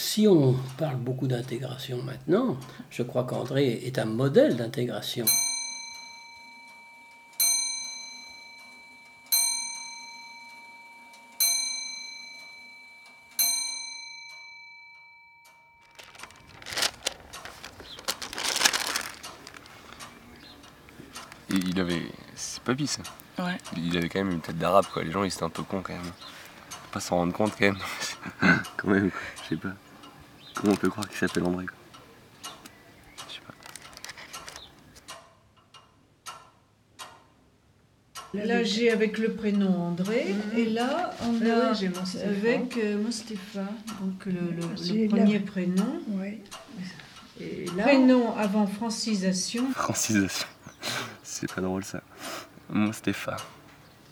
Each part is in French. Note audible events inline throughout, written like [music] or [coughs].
Si on parle beaucoup d'intégration maintenant, je crois qu'André est un modèle d'intégration. il avait. C'est pas ça. Ouais. Il avait quand même une tête d'arabe, quoi. Les gens, ils étaient un peu cons, quand même. Faut pas s'en rendre compte, quand même. [laughs] quand même. Je sais pas. Comment on peut croire qu'il s'appelle André, quoi. Je sais pas. Là, j'ai avec le prénom André, et là, on Ah a oui, avec euh, Mostefa, donc le, le- le J'ai là- premier prénom. Oui. Et là, Prénom avant francisation. Francisation. C'est pas drôle, ça. Moi, Stéphane.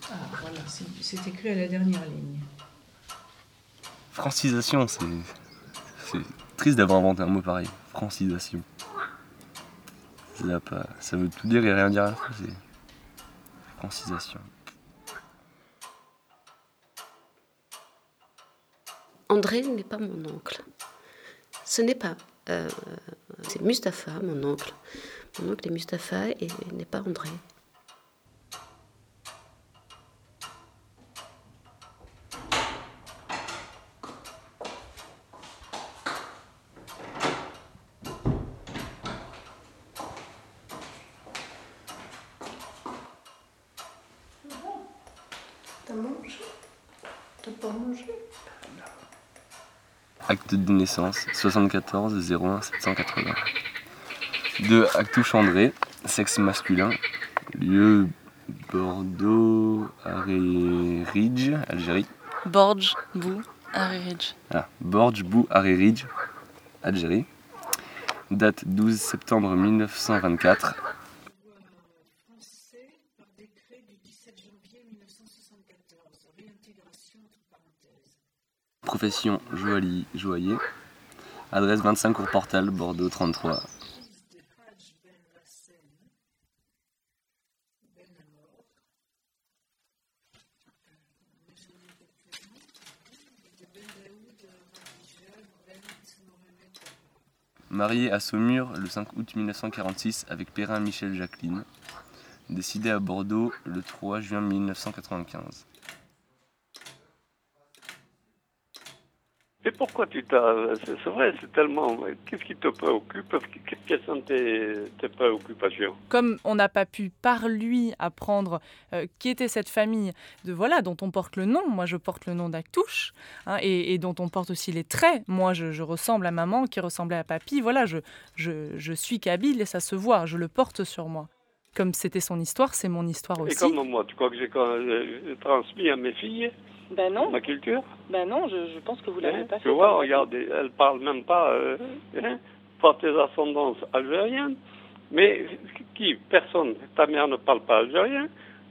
Ah, voilà, c'est c'est écrit à la dernière ligne. Francisation, c'est. Triste d'avoir inventé un mot pareil. Francisation. Ça, veut tout dire et rien dire à la fois. Francisation. André n'est pas mon oncle. Ce n'est pas. euh, c'est Mustapha, mon oncle. Mon oncle est Mustapha et n'est pas André. T'as mangé T'as pas mangé Acte de naissance 74 01 780. De Actouche André, sexe masculin. Lieu Bordeaux, Ridge, Algérie. Borge, Bou, Harry Ridge. Ah, Borge, Bou, Ridge, Algérie. Date 12 septembre 1924. Profession joaillier, joaillier. Adresse 25 Cours Portal, Bordeaux 33. Marié à Saumur le 5 août 1946 avec Perrin Michel Jacqueline. Décidé à Bordeaux le 3 juin 1995. Et pourquoi tu t'as. C'est vrai, c'est tellement. Qu'est-ce qui te préoccupe? Quelles sont tes, tes préoccupations? Comme on n'a pas pu par lui apprendre euh, qui était cette famille de voilà dont on porte le nom, moi je porte le nom d'Actouche, hein, et, et dont on porte aussi les traits. Moi je, je ressemble à maman qui ressemblait à papy. Voilà, je, je, je suis kabyle et ça se voit, je le porte sur moi. Comme c'était son histoire, c'est mon histoire Et aussi. comme moi, tu crois que j'ai euh, transmis à mes filles? Ben non, ma culture ben non, je, je pense que vous l'avez Hein, pas Tu fait. vois, comme regarde, elles parlent même pas euh, hein, par tes ascendances algériennes. Mais qui Personne. Ta mère ne parle pas algérien,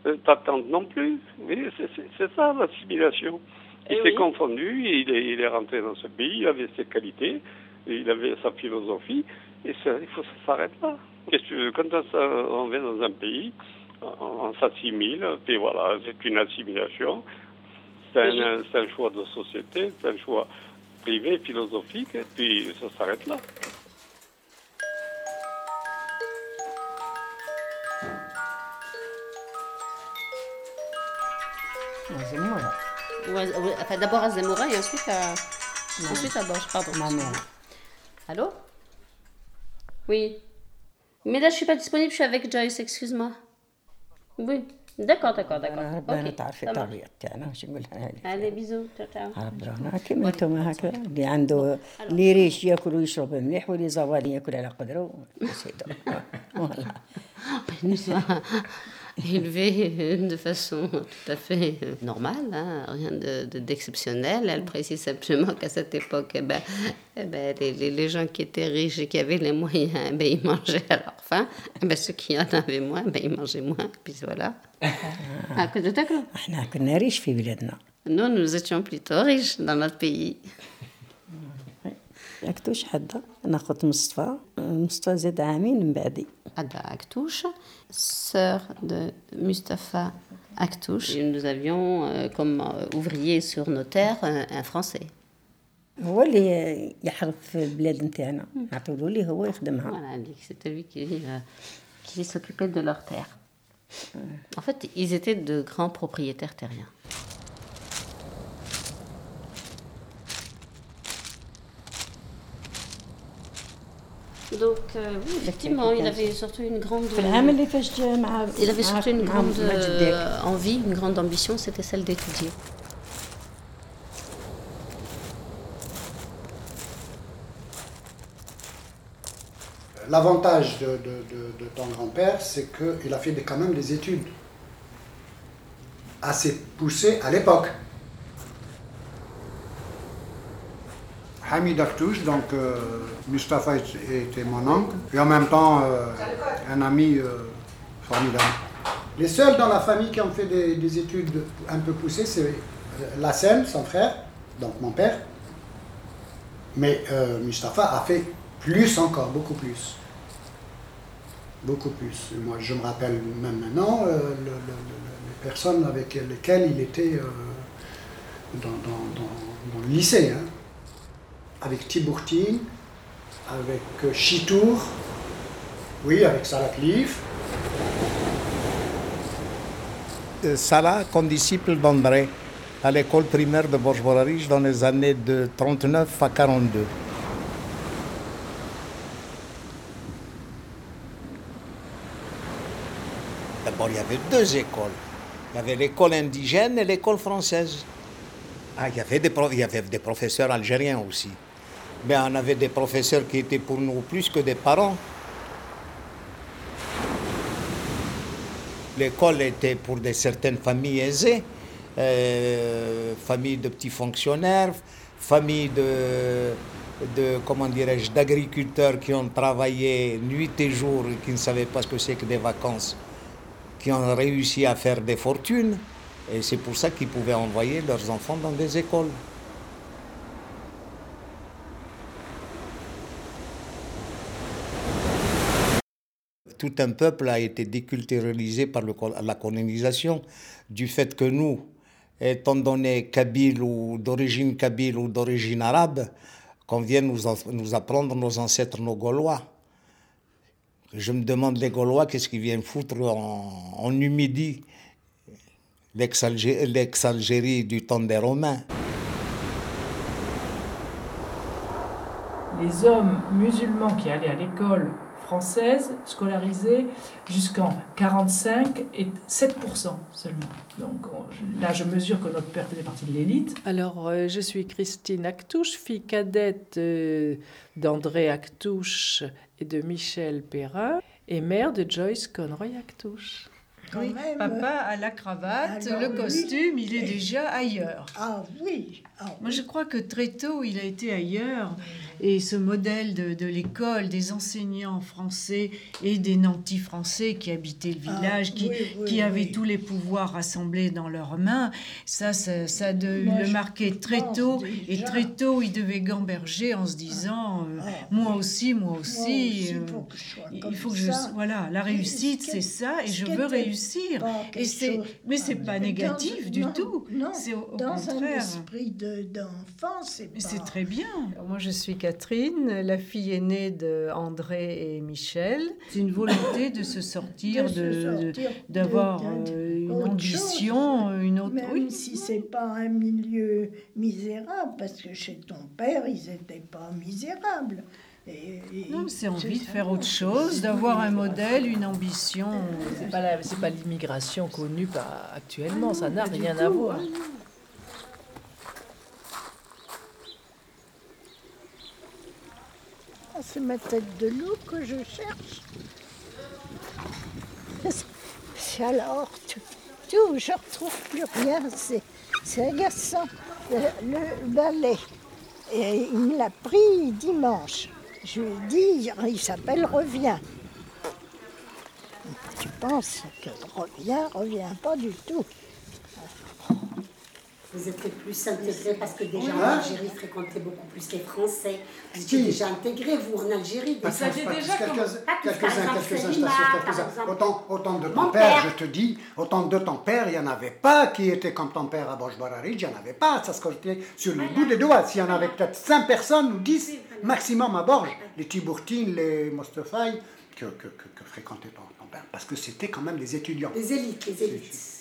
euh, ta tante non plus. C'est- ça l'assimilation. Il Eh s'est oui. confondu, il est, il est rentré dans ce pays, il avait ses qualités, il avait sa philosophie, et ça, il faut que ça s'arrête là. Qu'est-ce que tu veux Quand on, on va dans un pays, on, on s'assimile, puis voilà, c'est une assimilation. C'est un, c'est un choix de société, c'est un choix privé, philosophique, et puis ça s'arrête là. Enfin, d'abord à Zemmoura et ensuite à, ensuite à Borges, pardon. Ma mère. Allô? Oui. Mais là, je suis pas disponible, je suis avec Joyce, excuse-moi. Oui. D'accord, d'accord, d'accord. أنا ربنا أوكي. تعرفي طبيعتي أنا مش نقولها لك هذا بيزو ربنا كيما أنتم هكا اللي عنده اللي ريش يأكل ويشرب مليح واللي زوال يأكل على قدره. [laughs] والله. [laughs] élevée [laughs] de façon tout à fait euh, normale, hein, rien d'exceptionnel. De, de, Elle précise simplement qu'à cette époque, eh ben, eh ben, les, les, gens qui étaient riches et qui avaient les moyens, eh ben, ils mangeaient à leur faim. Ben, ceux qui en avaient moins, ben, ils mangeaient moins. Puis voilà. Ah, de Nous, nous étions plutôt riches dans notre pays. ياكتوش حدا انا خوت مصطفى مصطفى زاد عامين من بعدي Ada Aktouche, sœur de Mustapha Aktouche. Et nous avions euh, comme euh, ouvrier sur nos terres un, un Français. هو اللي يحرف في البلاد نتاعنا نعطيو ليه هو يخدمها Voilà, dit que c'était lui qui, euh, qui s'occupait de leurs terres. En fait, ils étaient de grands propriétaires terriens. Donc, euh, oui, effectivement, il avait surtout une grande. Il avait surtout une grande euh, envie, une grande ambition, c'était celle d'étudier. L'avantage de, de, ton grand-père, c'est qu'il a fait quand même des études assez poussées à l'époque. Hamid Aftouche, donc euh, Mustapha était mon oncle, et en même temps euh, un ami euh, formidable. Les seuls dans la famille qui ont fait des, des études un peu poussées, c'est euh, Lassem, son frère, donc mon père, mais Mustapha a fait plus encore, beaucoup plus. Beaucoup plus. Moi, je me rappelle même maintenant le- le- le- les personnes avec lesquelles il était dans le lycée. hein. Avec Tibourtine, avec euh, Chitour, oui, avec Salah Cliff. Euh, Salah comme disciple d'André à l'école primaire de Borges-Borarich dans les années de 39 à 42. D'abord, il y avait deux écoles. Il y avait l'école indigène et l'école française. Ah, il, y avait des pro- il y avait des professeurs algériens aussi. On avait des professeurs qui étaient pour nous plus que des parents. L'école était pour des certaines familles aisées, euh, familles de petits fonctionnaires, familles de, d'agriculteurs qui ont travaillé nuit et jour et qui ne savaient pas ce que c'est que des vacances, qui ont réussi à faire des fortunes. Et c'est pour ça qu'ils pouvaient envoyer leurs enfants dans des écoles. Tout un peuple a été déculturalisé par la colonisation du fait que nous, étant donné kabyles ou d'origine kabyle ou d'origine arabe, qu'on vienne nous, en- nous apprendre nos ancêtres, nos Gaulois. Je me demande les Gaulois qu'est-ce qu'ils viennent foutre en, en Numidie, l'ex-Algé- l'ex-Algérie du temps des Romains? les hommes musulmans qui allaient à l'école française, scolarisés, jusqu'en 45, et 7% seulement. Donc on- là, je mesure que notre père faisait partie de l'élite. Alors, euh, je suis Christine Actouche, fille cadette euh, d'André Actouche et de Michel Perrin, et mère de Joyce Conroy Actouche. Oui, papa a la cravate, Alors, le oui. costume, il est déjà ailleurs. Ah oui. Ah Moi, je crois que très tôt, il a été ailleurs. Et ce modèle de, de l'école, des enseignants français et des nantis français qui habitaient le Ah, village, qui, oui, oui, qui avaient oui. tous les pouvoirs rassemblés dans leurs mains, ça, ça, ça de Moi, le marquer très tôt. Et très tôt, il devait gamberger en se disant euh, Ah, Moi oui. aussi, moi Moi aussi. euh, faut que je sois il faut que je. Voilà, la réussite, ce c'est ça, et je veux réussir. Et c'est, mais c'est pas négatif du tout. Non, C'est au, contraire. esprit de- d'enfant, c'est Mais pas... c'est très bien. Moi, je suis Catherine, la fille aînée de André et Michel. C'est une volonté de se sortir, d'avoir euh, une ambition, chose. une autre. Même Oui. si c'est pas un milieu misérable, parce que chez ton père, ils n'étaient pas misérables. Et- et- Non, c'est envie de faire autre chose, d'avoir un modèle, une ambition. C'est pas, l'immigration connue par- actuellement, ça n'a rien à voir. Ah, C'est ma tête de loup que je cherche. Alors tout, tout, je retrouve plus rien. C'est, agaçant. Le, le balai, et il me l'a pris dimanche. Je lui ai dit, il s'appelle Reviens. Tu penses que Reviens, revient pas du tout? Vous étiez plus intégrés parce que déjà en Hein Algérie fréquentait beaucoup plus les Français. Vous Qui étiez déjà intégrés, vous, en Algérie. Pas déjà. tous, Pas quelques- Quelques-uns, exemple, quelques-uns, Selima, je t'assure, par quelques-uns. exemple. Autant, autant de ton père, père. je te dis, autant de ton père, il n'y en avait pas qui étaient comme ton père à Borj-Bararid, il n'y en avait pas, ça se comptait sur les bouts des doigts. S'il y en avait peut-être 5 personnes ou 10 maximum à Borj, les Tibourtines, les Mostafai, que, que, que, que fréquentait ton, ton père, parce que c'était quand même des étudiants. Les élites, les élites.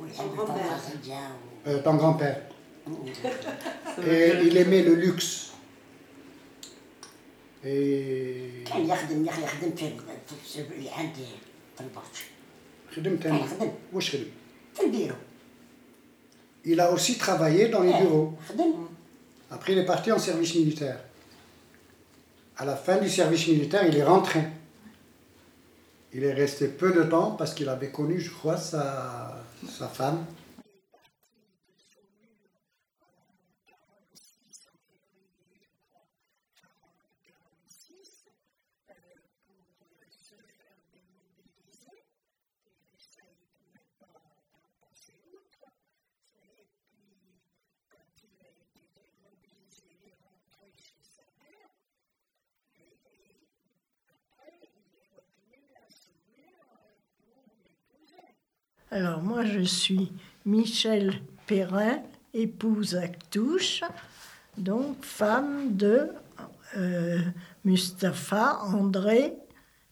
والحب طبعا زوجة euh, ton grand-père. [laughs] Et il aimait le luxe. Et كان يخدم يخدم في في اللي عندي في البرج خدم كان تاني يخدم واش خدم؟ في البيرو Il a aussi travaillé dans les bureaux. خدم Après, il est parti en service militaire. À la fin du service militaire, il est rentré. Il est resté peu de temps parce qu'il avait connu, je crois, sa, sa femme. Alors moi je suis Michel Perrin, épouse Actouche, donc femme de euh, Mustapha André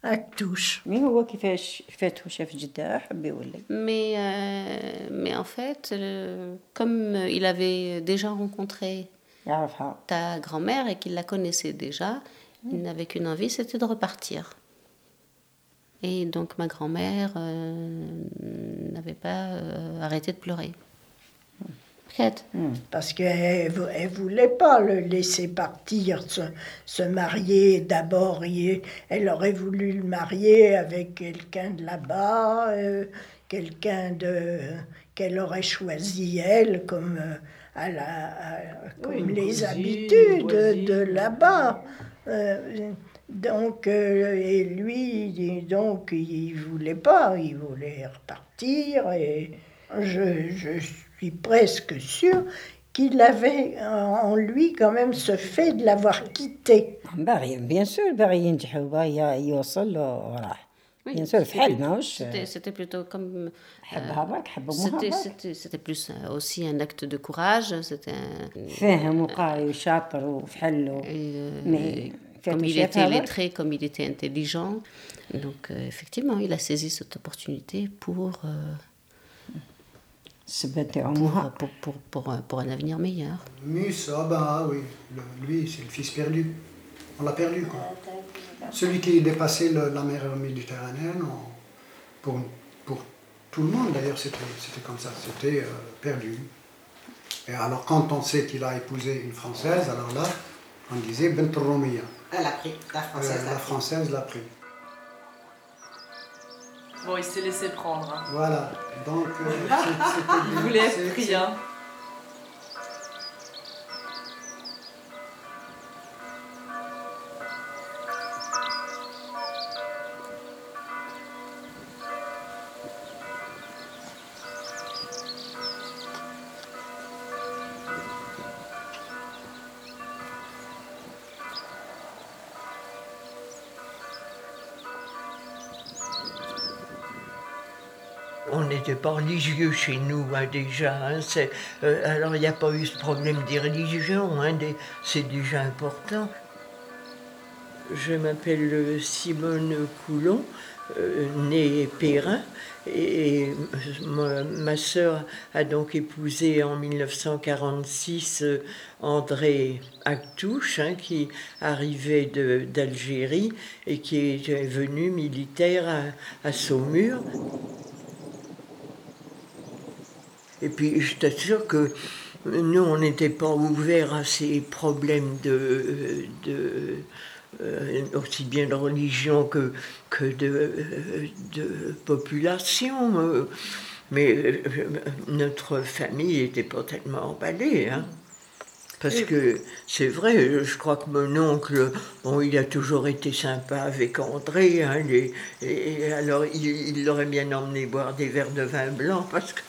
Actouche. مين هو كيفاش فاتو شاف جده حب يولي Mais, euh, mais en fait, euh, comme il avait déjà rencontré يعرفها ta grand-mère et qu'il la connaissait déjà, il n'avait qu'une envie, c'était de repartir. Et donc ma grand-mère euh, n'avait pas euh, arrêté de pleurer. Peut-être. Parce qu'elle ne voulait pas le laisser partir, se, se marier d'abord. Elle aurait voulu le marier avec quelqu'un de là-bas, euh, quelqu'un de qu'elle aurait choisi elle comme, euh, à la, à- comme les cousine, habitudes voisine. de là-bas. Euh, donc, euh, et lui, donc, il voulait pas, il voulait repartir. Et je, je suis presque sûre qu'il avait en lui quand même ce fait de l'avoir quitté. Bien sûr, Bien sûr, c'était plutôt comme. Euh, c'était plus aussi un acte de courage. C'était. Un... Euh, Mais comme il était lettré, comme il était intelligent. Donc, euh, effectivement, il a saisi cette opportunité pour. Euh, se battre en pour, moi. Pour, pour, pour, un avenir meilleur. Mus, ben, ah bah oui, lui, c'est le fils perdu. On l'a perdu, quoi. Celui qui dépassait le, la mer méditerranéenne, pour, pour tout le monde d'ailleurs, c'était comme ça, c'était euh, perdu. Et alors quand on sait qu'il a épousé une Française, alors là, on disait Bentromia. Elle a pris, la française Euh, l'a la pris. Française l'a pris. Bon, il s'est laissé prendre. hein. Voilà, donc euh, [laughs] c'était Il voulait être pris. Hein. N'était pas religieux chez nous hein, déjà. hein, euh, alors il n'y a pas eu ce problème religions, hein, des- c'est déjà important. Je m'appelle euh, Simone Coulon, euh, née Perrin, et, ma, ma sœur a donc épousé en 1946 euh, André Actouche, qui arrivait d'Algérie et qui est venu militaire à Saumur. Et puis, je t'assure que nous, on n'était pas ouverts à ces problèmes de, euh, aussi bien de religion que, que de, population. Mais euh, notre famille n'était pas tellement emballée. Hein. Parce que c'est vrai, je crois que mon oncle, bon, il a toujours été sympa avec André. Hein, et, alors, il l'aurait bien emmené boire des verres de vin blanc parce que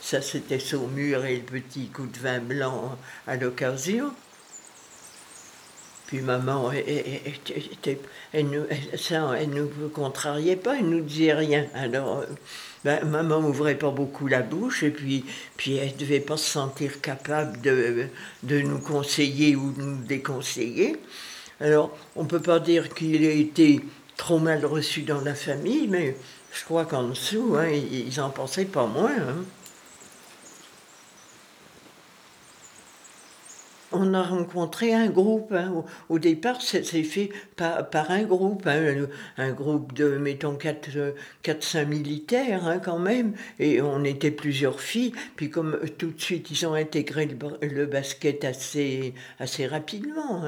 ça, c'était Saumur et le petit coup de vin blanc à l'occasion. Puis maman, elle, elle ne nous contrariait pas, elle nous disait rien. Alors, euh, ben, maman n'ouvrait pas beaucoup la bouche et puis, puis elle ne devait pas se sentir capable de, de nous conseiller ou de nous déconseiller. Alors, on ne peut pas dire qu'il a été trop mal reçu dans la famille, mais je crois qu'en dessous, hein, ils en pensaient pas moins. Hein. On a rencontré un groupe. Hein. Au, départ, c'est fait par, un groupe, hein. un groupe de, mettons, 4-5 militaires hein, quand même. Et on était plusieurs filles. Puis comme tout de suite, ils ont intégré le, basket assez, assez rapidement.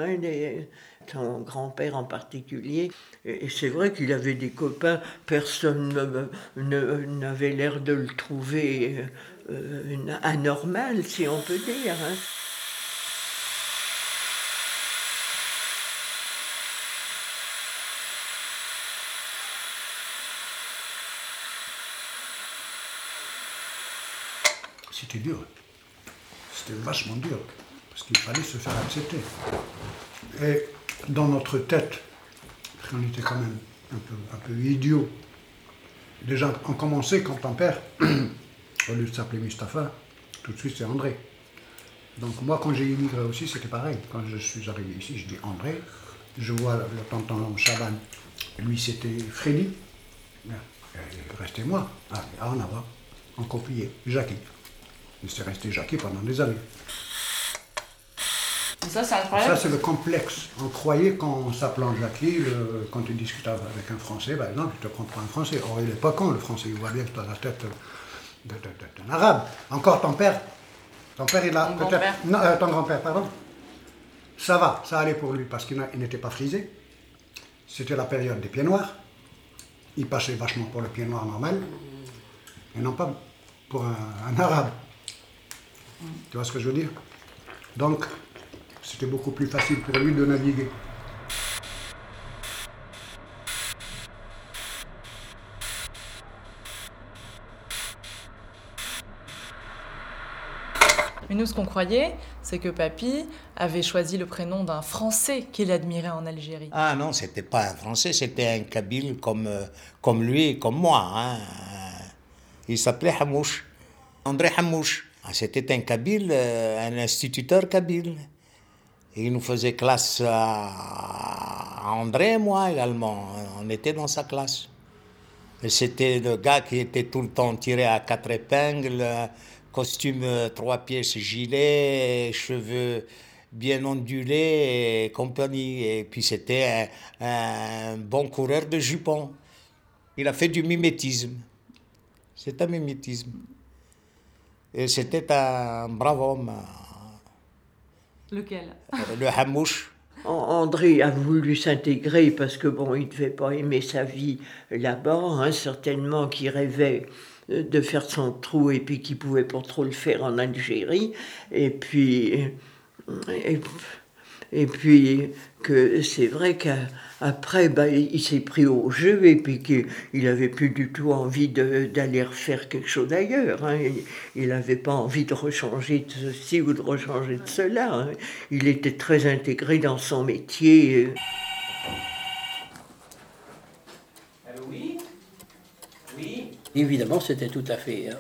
ton grand-père en particulier. Et c'est vrai qu'il avait des copains, personne n'avait l'air de le trouver euh, anormal, si on peut dire. C'était dur. C'était vachement dur, parce qu'il fallait se faire accepter. Et dans notre tête, on était quand même un peu, un peu idiot. Déjà, on commençait quand ton père, [coughs] au lieu de s'appeler Mustapha, tout de suite c'est André. Donc moi, quand j'ai immigré aussi, c'était pareil. Quand je suis arrivé ici, je dis André. Je vois le tonton Chaban, lui c'était Freddy. Restait moi. Ah, en avant, en copier, Jackie. Il s'est resté Jackie pendant des années. Ça, c'est incroyable. Ça, c'est le complexe. On croyait qu'en s'appelant Jackie, quand tu discutes avec un Français, par exemple, tu te prends pour un Français. Or, il n'est pas con, le Français. Il voit bien que tu as la tête d'un Arabe. Encore ton père. Ton père, il a peut-être. Non, euh, ton grand-père, pardon. Ça va, ça allait pour lui parce qu'il n'était pas frisé. C'était la période des pieds noirs. Il passait vachement pour le pied noir normal et non pas pour un arabe. Tu vois ce que je veux dire? Donc, c'était beaucoup plus facile pour lui de naviguer. Mais nous, ce qu'on croyait, c'est que Papy avait choisi le prénom d'un Français qu'il admirait en Algérie. Ah non, c'était pas un Français, c'était un Kabyle comme, euh, comme lui et comme moi. Hein. Il s'appelait Hamouche, André Hamouche. Ah, c'était un Kabyle, euh, un instituteur Kabyle. il nous faisait classe à André et moi également. On était dans sa classe. C'était le gars qui était tout le temps tiré à quatre épingles, costume euh, trois pièces, gilet, cheveux bien ondulés et compagnie. Et puis c'était un, un, bon coureur de jupons. Il a fait du mimétisme. C'est un mimétisme. Et c'était un brave homme. Lequel? Le Hamouche. André a voulu s'intégrer parce que bon, il ne devait pas aimer sa vie là-bas, hein, certainement qu'il rêvait de faire son trou et puis qu'il pouvait pas trop le faire en Algérie. Et puis, et, et puis que c'est vrai qu'après, bah, il s'est pris au jeu et puis qu'il n'avait plus du tout envie d'aller refaire quelque chose d'ailleurs. Hein. Il n'avait pas envie de rechanger de ceci ou de rechanger de cela. Hein. Il était très intégré dans son métier. oui? Oui? Évidemment, c'était tout à fait hein,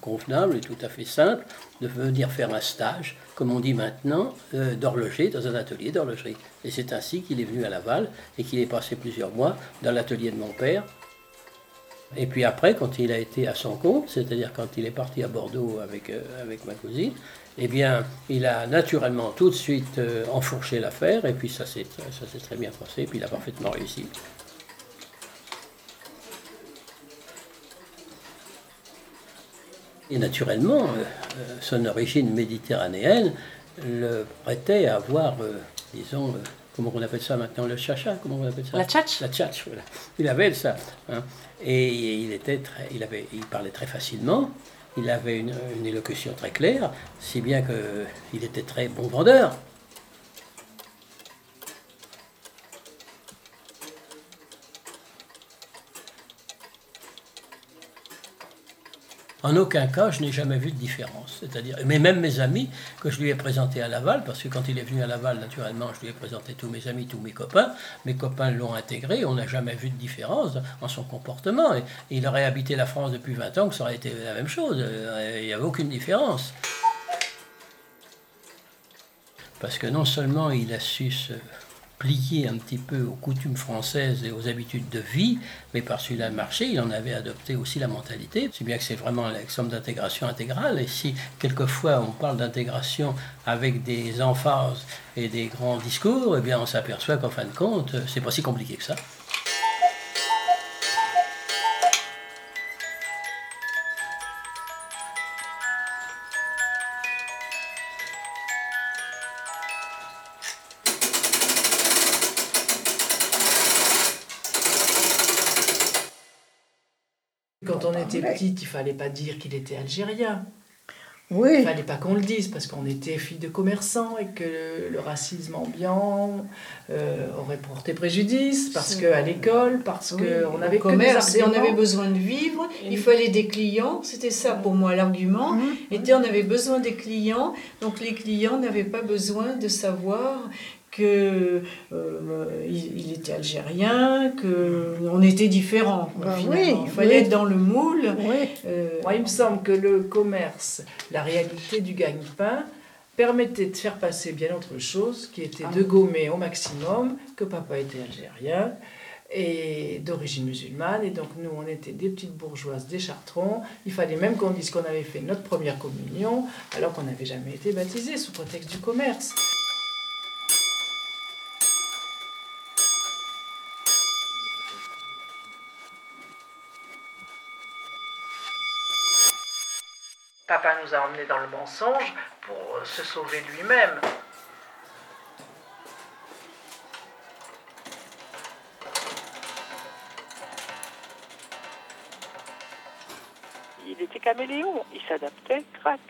convenable et tout à fait simple de venir faire un stage comme on dit maintenant, euh, d'horloger dans un atelier d'horlogerie. Et c'est ainsi qu'il est venu à Laval et qu'il est passé plusieurs mois dans l'atelier de mon père. Et puis après, quand il a été à son compte, c'est-à-dire quand il est parti à Bordeaux avec, euh, avec ma cousine, eh bien, il a naturellement tout de suite euh, enfourché l'affaire, et puis ça s'est très bien passé, et puis il a parfaitement réussi. Et naturellement, son origine méditerranéenne le prêtait à avoir, disons, comment on appelle ça maintenant, le chacha, comment on appelle ça La tchatch La tchatch, voilà. Il avait ça. Hein. Et il, était très, il, avait, il parlait très facilement, il avait une, une élocution très claire, si bien qu'il était très bon vendeur. En aucun cas, je n'ai jamais vu de différence. C'est-à-dire, mais même mes amis que je lui ai présentés à Laval, parce que quand il est venu à Laval, naturellement, je lui ai présenté tous mes amis, tous mes copains. Mes copains l'ont intégré. On n'a jamais vu de différence en son comportement. Il aurait habité la France depuis 20 ans, que ça aurait été la même chose. Euh, il n'y avait aucune différence. Parce que non seulement il a su se plié un petit peu aux coutumes françaises et aux habitudes de vie, mais par celui là marché, il en avait adopté aussi la mentalité, si bien que c'est vraiment l'exemple d'intégration intégrale. Et si quelquefois on parle d'intégration avec des emphases et des grands discours, eh bien on s'aperçoit qu'en fin de compte, c'est pas si compliqué que ça. Petite, il fallait pas dire qu'il était algérien. Oui. Il fallait pas qu'on le dise parce qu'on était fille de commerçants et que le, racisme ambiant euh, aurait porté préjudice parce qu'à l'école, parce qu'on avait commerce et on avait besoin de vivre. Il fallait des clients. C'était ça pour moi l'argument. Mmh. Était on avait besoin des clients. Donc les clients n'avaient pas besoin de savoir que euh, il, était algérien, que on était différents. Bah oui, il fallait être dans le moule. Euh, Moi, il me semble que le commerce, la réalité du gagne-pain, permettait de faire passer bien autre chose, qui était de gommer au maximum que papa était algérien et d'origine musulmane. Et donc nous, on était des petites bourgeoises, des chartrons. Il fallait même qu'on dise qu'on avait fait notre première communion, alors qu'on n'avait jamais été baptisé sous prétexte du commerce. Papa nous a emmenés dans le mensonge pour euh, se sauver lui-même. Il était caméléon, il s'adaptait, crac.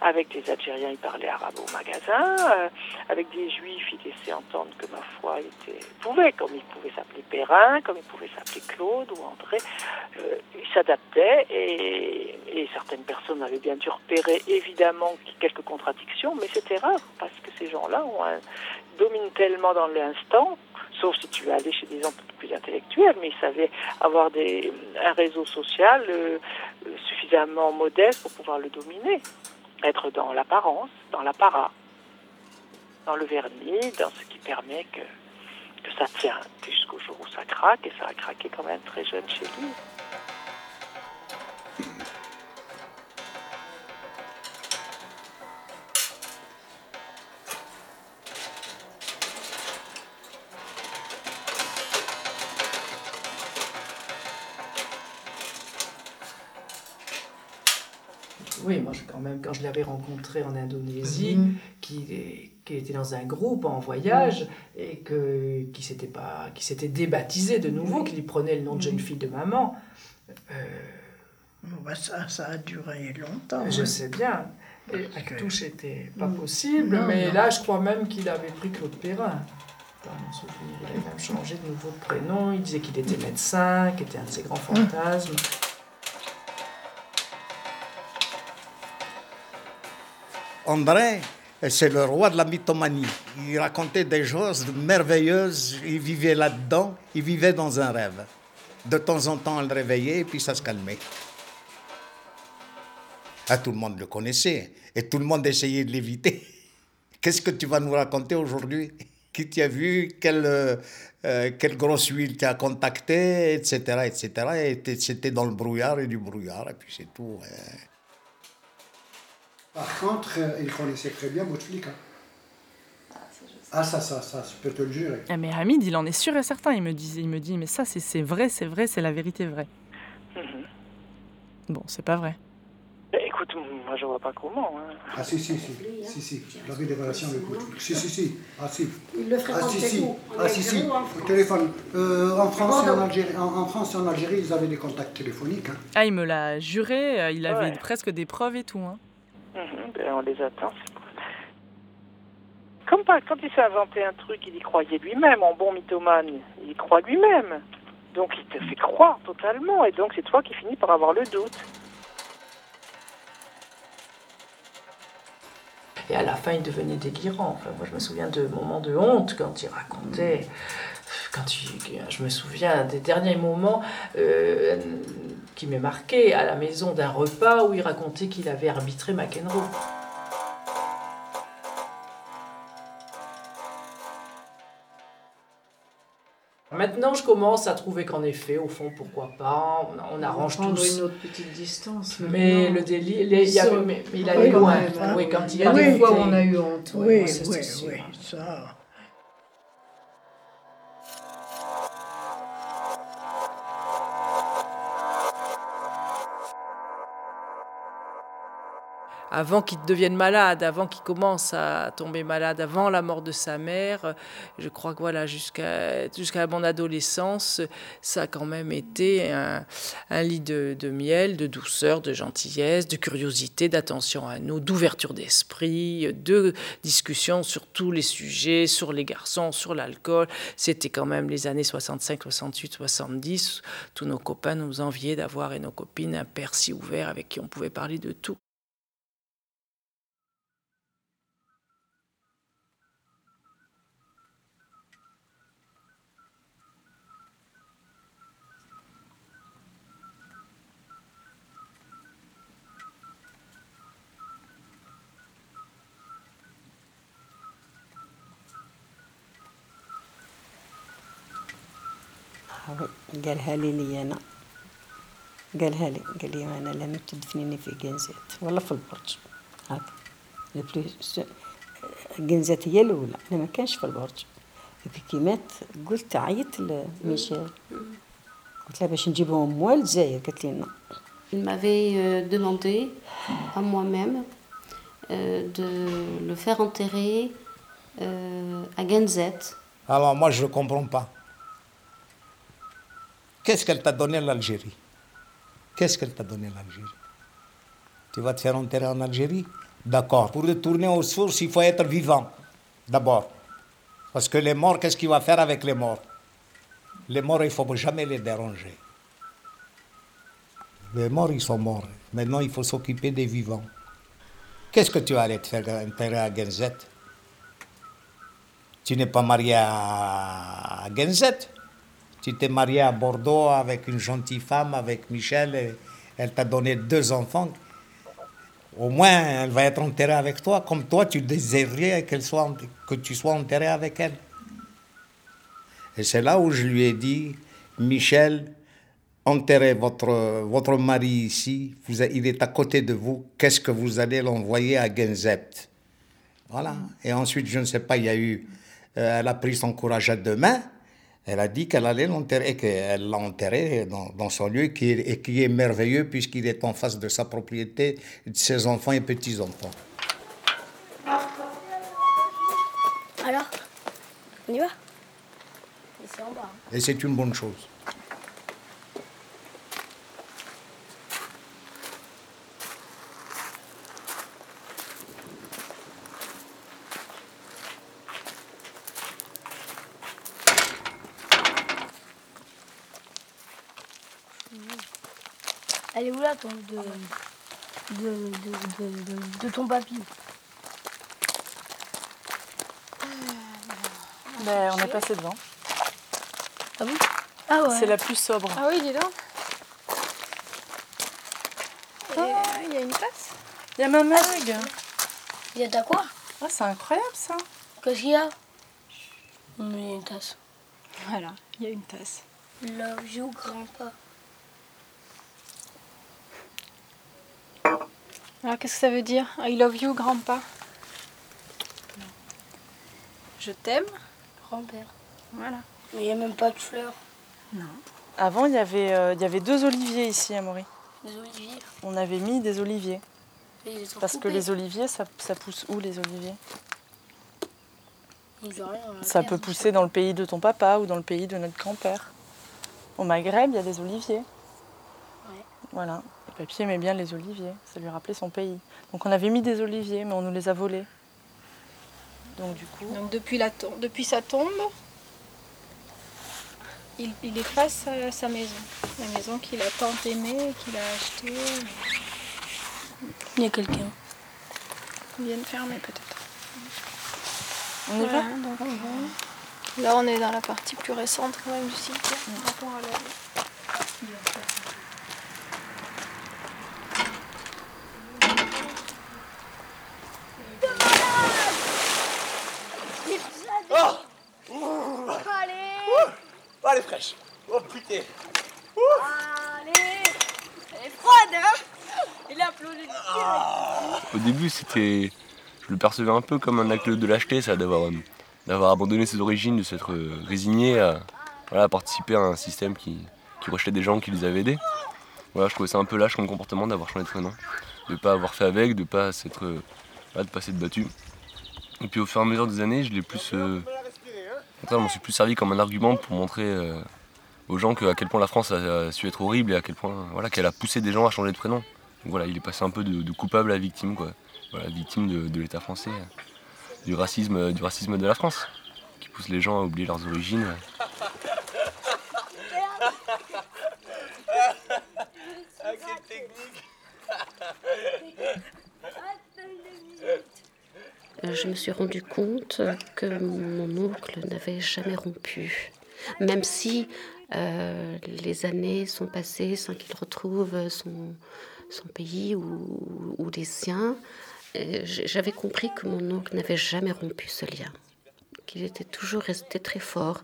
Avec des Algériens, il parlait arabe au magasin. Euh, avec des Juifs, il laissait entendre que ma foi était, pouvait, comme il pouvait s'appeler Perrin, comme il pouvait s'appeler Claude ou André. Euh, il s'adaptait et, certaines personnes avaient bien dû repérer évidemment quelques contradictions, mais c'était rare parce que ces gens-là dominent tellement dans l'instant sauf si tu veux aller chez des gens plus intellectuels, mais ils savaient avoir un réseau social euh, suffisamment modeste pour pouvoir le dominer être dans l'apparence, dans l'apparat, dans le vernis, dans ce qui permet que, que ça tient jusqu'au jour où ça craque, et ça a craqué quand même très jeune chez lui. Quand même, quand je l'avais rencontré en Indonésie, mhm. qui, qui, était dans un groupe en voyage mhm. et que, qui s'était pas, qui s'était débaptisé de nouveau, qui lui prenait le nom de jeune fille de maman. Euh, bah, ça, ça a duré longtemps. Je sais bien. Et Actouche n'était pas possible, mais là, je crois même qu'il avait pris Claude Perrin. Il avait même changé de nouveau de prénom. Il disait qu'il était médecin, qu'il était un de ses grands fantasmes. André, c'est le roi de la mythomanie. Il racontait des choses merveilleuses, il vivait là-dedans, il vivait dans un rêve. De temps en temps, il réveillait et puis ça se calmait. Ah, tout le monde le connaissait et tout le monde essayait de l'éviter. [laughs] Qu'est-ce que tu vas nous raconter aujourd'hui? Qui t'y a vu? Quelle, euh, quelle grosse huile t'as contacté Etc. etc. Et c'était dans le brouillard et du brouillard, et puis c'est tout. Hein. Par contre, euh, il connaissait très bien Bouteflika. Ah, ça, ça, ça, je peux te le jurer. Ah, mais Hamid, il en est sûr et certain. Il me dit, il me dit mais ça, c'est vrai, c'est vrai, c'est la vérité vraie. Mhm. Bon, c'est pas vrai. Écoute, écoute, moi je vois pas comment. Hein. Ah si, si, si, si, si, j'avais des relations avec vous. Si, si, si, ah si. Il le Ah si, si, ah si, si, au téléphone. Euh, en, France et en, Algérie, en, en France et en Algérie, ils avaient des contacts téléphoniques. Hein. Ah, il me l'a juré, euh, il avait Ouais. presque des preuves et tout. Hein. Mhm, ben, on les attend. Comme pas, quand il s'est inventé un truc, il y croyait lui-même, en bon mythomane, il y croit lui-même. Donc il te fait croire totalement, et donc c'est toi qui finis par avoir le doute. Et à la fin, il devenait délirant. Enfin, moi, je me souviens de moments de honte quand il racontait. Quand il- je me souviens des derniers moments euh, qui m'est marqué à la maison d'un repas où il racontait qu'il avait arbitré McEnroe. Maintenant, je commence à trouver qu'en effet, au fond, pourquoi pas, on, on arrange prendre tous. une autre petite distance. Mais le délit, les- il y avait- mais, mais il Oui, allait quand loin. même, hein. Oui, quand il y a des arrêtait. fois où on a eu honte. Oui, oui, oui, ça. Avant qu'il devienne malade, avant qu'il commence à tomber malade, avant la mort de sa mère, je crois que voilà, jusqu'à mon adolescence, ça a quand même été un, un lit de, de miel, de douceur, de gentillesse, de curiosité, d'attention à nous, d'ouverture d'esprit, de discussion sur tous les sujets, sur les garçons, sur l'alcool. C'était quand même les années 65, 68, 70. Tous nos copains nous enviaient d'avoir et nos copines un père si ouvert avec qui on pouvait parler de tout. قالها لي لي أنا. قالها لي. قال لي أنا لما تدفنيني في جنزات. ولا في البرج. هذا البلوس جنزات هي الأولى. أنا ما كانش في البرج. كي مات قلت عيطت لميشيل قلت لها باش نجيبهم موال الجزائر. قالت لي لا. Il m'avait euh, demandé à moi-même euh, de le faire enterrer euh, à Genzet. Alors moi, je ne comprends pas. Qu'est-ce qu'elle t'a donné l'Algérie? Qu'est-ce qu'elle t'a donné l'Algérie? Tu vas te faire enterrer en Algérie? D'accord. Pour retourner aux sources, il faut être vivant, d'abord. Parce que les morts, qu'est-ce qu'il va faire avec les morts? Les morts, il ne faut jamais les déranger. Les morts, ils sont morts. Maintenant, il faut s'occuper des vivants. Qu'est-ce que tu vas aller te faire enterrer à Genzet? Tu n'es pas marié à à. Tu t'es marié à Bordeaux avec une gentille femme, avec Michel. et elle t'a donné deux enfants. Au moins, elle va être enterrée avec toi, comme toi, tu désirerais qu'elle soit, que tu sois enterré avec elle. Et c'est là où je lui ai dit, Michel, enterrez votre, votre mari ici, il est à côté de vous, qu'est-ce que vous allez l'envoyer à Genzet Voilà. Et ensuite, je ne sais pas, il y a eu, euh, elle a pris son courage à deux mains, elle a dit qu'elle allait l'enterrer, et qu'elle l'a enterré dans, dans son lieu, qui est, et qui est merveilleux puisqu'il est en face de sa propriété, de ses enfants et petits-enfants. Alors On y va? Et c'est en bas. Et c'est une bonne chose. Là ton, de, de, de, de, de- de ton papy Ben, on est passé devant. Ah oui Ah ouais. C'est la plus sobre. Ah oui, dis donc. Et Il y a une tasse Il y a ma mag. Il y a ta quoi? Ah, c'est incroyable ça. Qu'est-ce qu'il y a? Il y a une tasse. Voilà, il y a une tasse. Love you, grand-pa. Alors qu'est-ce que ça veut dire? I love you, grand-pa. Je t'aime. Grand-père. Voilà. Mais il n'y a même pas de fleurs. Non. Avant, il y avait, euh, il y avait deux oliviers ici à Maury. Des oliviers. On avait mis des oliviers. Et ils Parce que les oliviers, ça, ça pousse où les oliviers? Ils ont rien dans la Ça peut pousser dans le pays de ton papa ou dans le pays de notre grand-père. Au Maghreb, il y a des oliviers. Voilà. Papy aimait bien les oliviers. Ça lui rappelait son pays. Donc on avait mis des oliviers, mais on nous les a volés. Donc du coup. Donc depuis, la tom- depuis sa tombe, il, il efface sa, sa maison. La maison qu'il a tant aimée, qu'il a achetée. Il y a quelqu'un. Il vient de fermer peut-être. On y va? Voilà, donc on va. Là on est dans la partie plus récente quand même du cimetière par rapport à la... Allez Oh, elle est fraîche. Oh putain. Allez Elle est froide, hein Il a applaudi direct. Au début, c'était, je le percevais un peu comme un acte de lâcheté, ça, d'avoir, abandonné ses origines, de s'être euh, résigné à, participer à un système qui, qui rejetait des gens qui les avaient aidés. Je trouvais ça un peu lâche comme comportement d'avoir changé de prénom, de pas avoir fait avec, de pas s'être, euh, voilà, de pas s'être battu. Et puis au fur et à mesure des années, je l'ai plus, euh, je m'en suis plus servi comme un argument pour montrer euh, aux gens que, à quel point la France a, a su être horrible et à quel point, voilà, qu'elle a poussé des gens à changer de prénom. Voilà, il est passé un peu de, coupable à victime, quoi. Voilà, victime de, l'État français, euh, du racisme, euh, du racisme de la France, qui pousse les gens à oublier leurs origines. euh. Je me suis rendu compte que mon oncle n'avait jamais rompu. Même si les années sont passées sans qu'il retrouve son, son pays ou, ou les siens, j'avais compris que mon oncle n'avait jamais rompu ce lien, qu'il était toujours resté très fort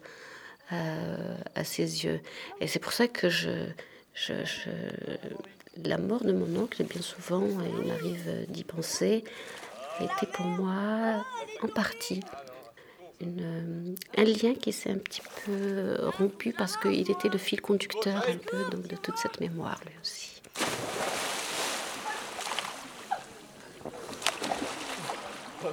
euh, à ses yeux. Et c'est pour ça que je, je- la mort de mon oncle, bien souvent, il m'arrive d'y penser, a été pour moi en partie une, un lien qui s'est un petit peu rompu parce qu'il était le fil conducteur un peu donc, de toute cette mémoire lui aussi. Mince,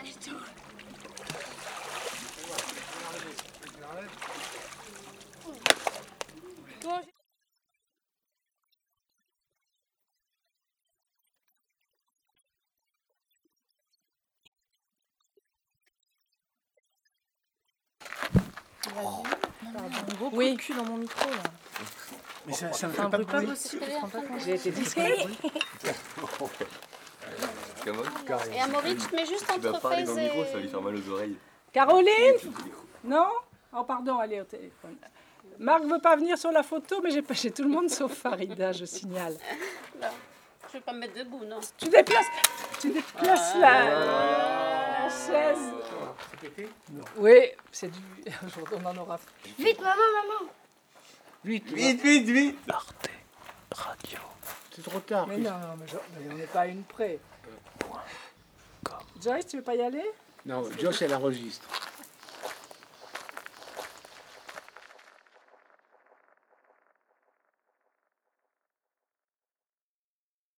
elle est tout. Un gros oui. cul dans mon micro là. Mais ça, ça me Fait pas bruit de pas bruit. J'ai été discret. Et Amaury, tu te mets juste Tu vas entre parler dans Faise le micro, et... ça lui faire mal aux oreilles. Caroline Non Oh pardon, allez au téléphone. Marc veut pas venir sur la photo, mais j'ai tout le monde sauf Farida, je signale. Non, je vais pas me mettre debout, non. Tu déplaces, tu déplaces la, la chaise. Oui, c'est du. [laughs] On en aura. Vite, maman, maman Vite, vite, vite, vite Arte Radio. C'est trop tard. Mais non, mais, je- mais on n'est pas à une près. Joyce, tu veux pas y aller? Non, Josh, elle enregistre.